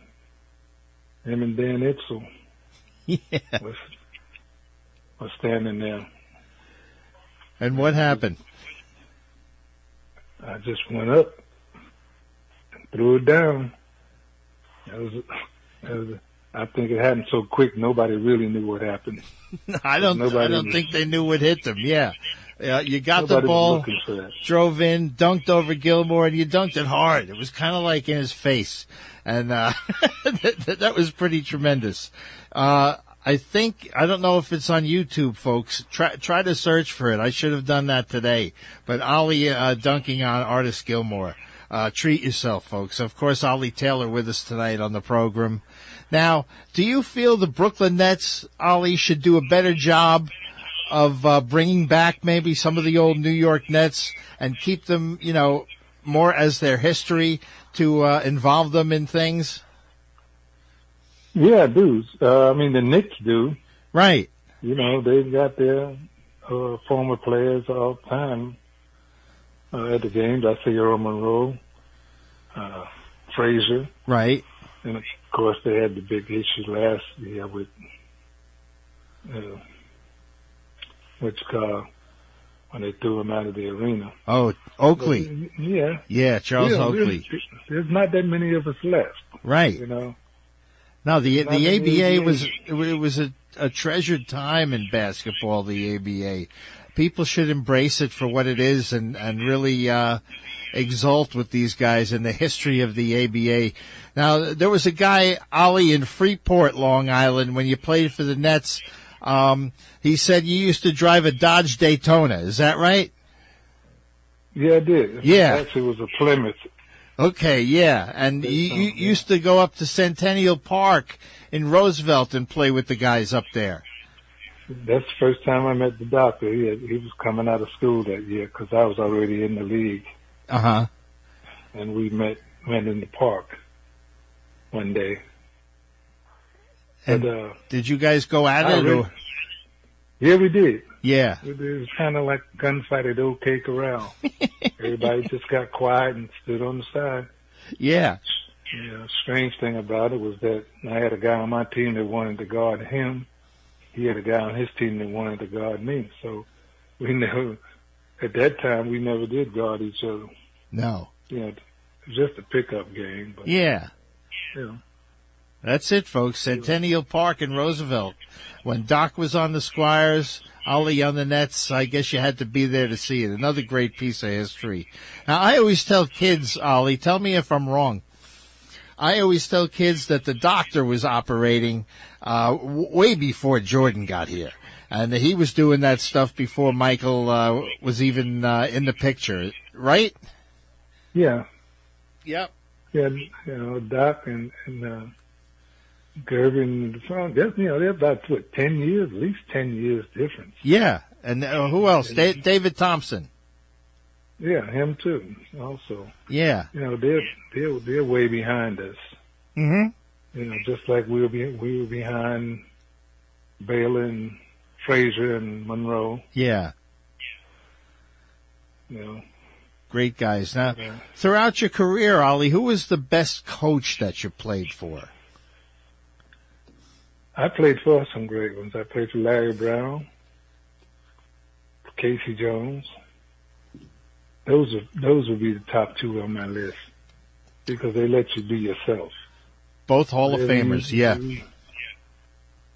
Him and Dan Issel Yeah. was was standing there. And what happened? I just went up threw it down. That was, that was, I think it happened so quick nobody really knew what happened. I don't. I don't was- think they knew what hit them. Yeah. Uh, you got the ball. looking for that. drove in, dunked over Gilmore, and you dunked it hard. It was kind of like in his face, and uh, that, that was pretty tremendous. Uh, I think I don't know if it's on YouTube, folks. Try try to search for it. I should have done that today. But Ollie uh, dunking on Artis Gilmore. Uh, treat yourself, folks. Of course, Ollie Taylor with us tonight on the program. Now, do you feel the Brooklyn Nets, Ollie, should do a better job of uh, bringing back maybe some of the old New York Nets and keep them, you know, more as their history to uh, involve them in things? Yeah, dudes. Uh, I mean, the Knicks do. Right. You know, they've got their uh, former players all the time uh, at the games. I see Earl Monroe, uh, Frazier, Right. and of course they had the big issue last year with uh, when they threw him out of the arena. Oh, Oakley. Yeah. Yeah, Charles Oakley. There's, there's not that many of us left, Right. you know. No, the the the ABA ABA. was it was a, a treasured time in basketball. The ABA, people should embrace it for what it is and and really uh, exult with these guys in the history of the ABA. Now there was a guy Ollie in Freeport, Long Island, when you played for the Nets. Um, he said you used to drive a Dodge Daytona. Is that right? Yeah, I did. Yeah. Actually, it was a Plymouth. Okay, yeah, and you, you used to go up to Centennial Park in Roosevelt and play with the guys up there. That's the first time I met the doctor. He had, he was coming out of school that year because I was already in the league, Uh huh. and we met went in the park one day. And but uh, did you guys go at I it? really- yeah, we did. Yeah. It was kind of like a gunfight at OK Corral. Everybody just got quiet and stood on the side. Yeah. You know, strange thing about it was that I had a guy on my team that wanted to guard him. He had a guy on his team that wanted to guard me. So we never, at that time, we never did guard each other. No. You know, just a pickup game. But, Yeah. you know, That's it, folks. Centennial Park in Roosevelt. When Doc was on the Squires, Ollie on the Nets, I guess you had to be there to see it. Another great piece of history. Now, I always tell kids, Ollie, tell me if I'm wrong. I always tell kids that the doctor was operating uh, w- way before Jordan got here. And that he was doing that stuff before Michael uh, was even uh, in the picture, right? yeah, Yep. yeah, you know, Doc and, and, uh, Gervin, that's, you know, they're about, what, 10 years, at least 10 years difference. Yeah. And uh, who else? Da- David Thompson. Yeah, him too, also. Yeah. You know, they're, they're, they're way behind us. Mm-hmm. You know, just like we were, be, we were behind Baylor and Frazier and Monroe, Yeah. you know. Great guys. Now, Yeah. throughout your career, Ollie, who was the best coach that you played for? I played for some great ones. I played for Larry Brown, K.C. Jones. Those are those would be the top two on my list because they let you be yourself. Both Hall of Famers. Yeah.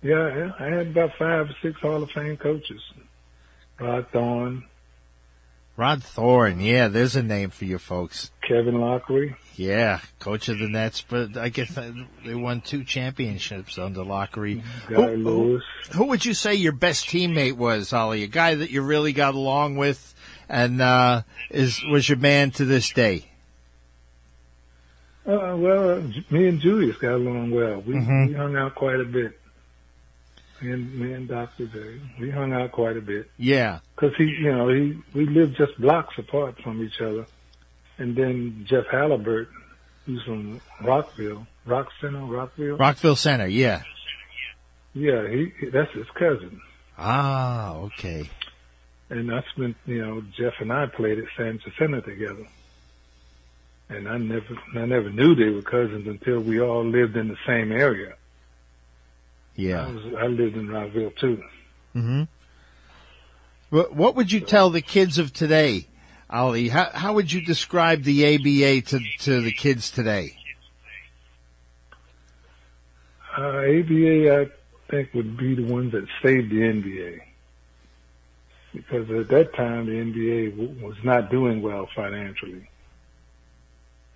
Yeah, yeah. I had about five or six Hall of Fame coaches. Rod Thorn, Rod Thorn. Yeah, there's a name for you folks. Kevin Loughery. Yeah, coach of the Nets, but I guess they won two championships under Loughery. Guy Who- who- Lewis. Who would you say your best teammate was, Ollie? A guy that you really got along with, and uh, is was your man to this day? Uh, well, uh, me and Julius got along well. We, Mhm. we hung out quite a bit. Me and, me and Dr. J, we hung out quite a bit. Yeah. Cause he, you know, he, we lived just blocks apart from each other. And then Jeff Halliburton, who's from Rockville, Rock Center, Rockville. Rockville Center. Yeah. Yeah, he, he- that's his cousin. Ah, okay. And I spent, you know, Jeff and I played at San Jacinto together. And I never, I never knew they were cousins until we all lived in the same area. I Yeah. was, I lived in Rockville too. What, what would you tell the kids of today, Ollie? How, how would you describe the ABA to, to the kids today? Uh, ABA, I think, would be the ones that saved the NBA. Because at that time, the NBA w- was not doing well financially.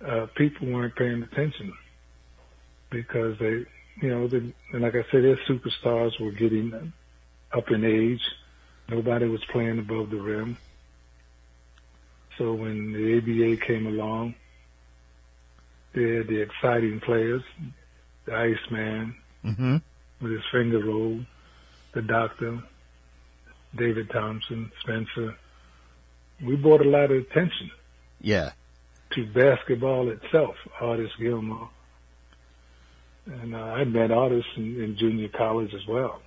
Uh, people weren't paying attention because they, you know, they, and like I said, their superstars were getting up in age. Nobody was playing above the rim. So when the ABA came along, they had the exciting players, the Iceman Mm-hmm. with his finger roll, the Doctor, David Thompson, Spencer. We brought a lot of attention Yeah. to basketball itself, Artis Gilmore. And uh, I met Artis in, in junior college as well.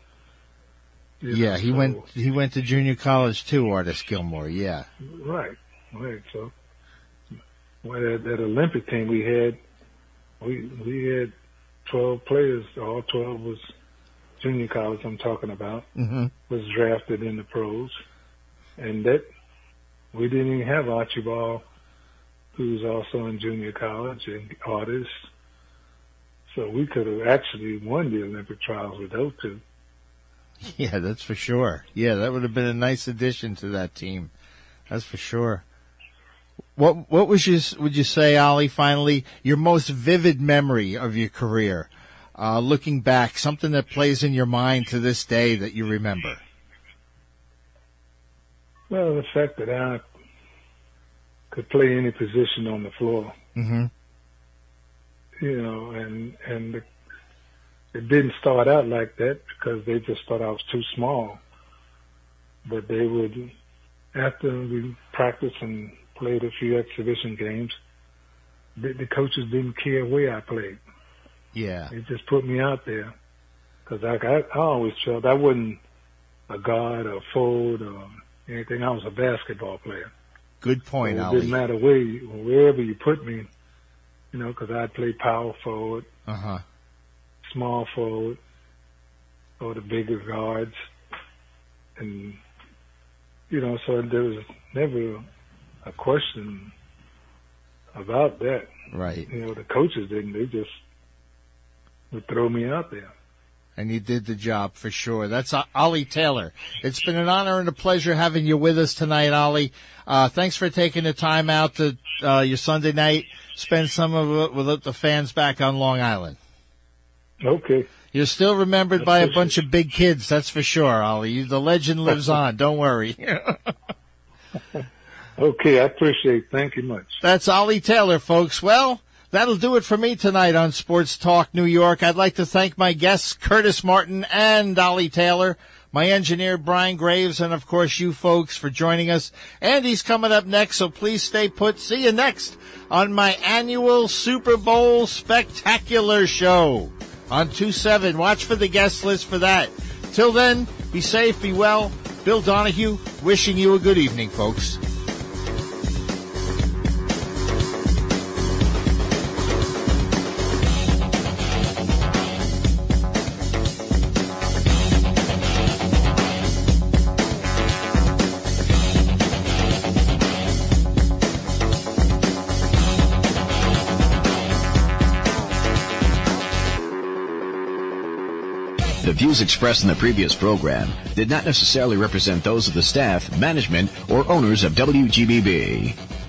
You know, Yeah, he so- went he went to junior college too, Artis Gilmore. Yeah. Right, right. So, well, that, that Olympic team we had, we we had twelve players. All twelve was junior college. I'm talking about Mm-hmm. was drafted in the pros, and that we didn't even have Archibald, who's also in junior college and Artis. So we could have actually won the Olympic trials with those two. Yeah, that's for sure. Yeah, that would have been a nice addition to that team. That's for sure. What what was your would you say, Ollie? Finally, your most vivid memory of your career, uh, looking back, something that plays in your mind to this day that you remember. Well, the fact that I could play any position on the floor, Mm-hmm. you know, and and the, it didn't start out like that because they just thought I was too small. But they would, after we practiced and played a few exhibition games, the, the coaches didn't care where I played. Yeah. They just put me out there because I, I, I always felt I wasn't a guard or forward or anything. I was a basketball player. Good point, so it Ollie. didn't matter where you, wherever you put me, you know, because I'd play power forward, Uh huh. small forward, or the bigger guards, and you know, so there was never a question about that. Right. You know, the coaches didn't; they just would throw me out there. and you did the job for sure. That's Ollie Taylor. It's been an honor and a pleasure having you with us tonight, Ollie. Uh, thanks for taking the time out to uh, your Sunday night. Spend some of it with the fans back on Long Island. Okay. You're still remembered by a bunch of big kids, that's for sure, Ollie. You- The legend lives on. Don't worry. Okay, I appreciate it. Thank you much. That's Ollie Taylor, folks. Well, that'll do it for me tonight on Sports Talk New York. I'd like to thank my guests, Curtis Martin and Ollie Taylor, my engineer, Brian Graves, and of course you folks for joining us. Andy's coming up next, so please stay put. See you next on my annual Super Bowl spectacular show on 2-7. Watch for the guest list for that. Till then, be safe, be well. Bill Donahue, wishing you a good evening, folks. Views expressed in the previous program did not necessarily represent those of the staff, management, or owners of WGBB.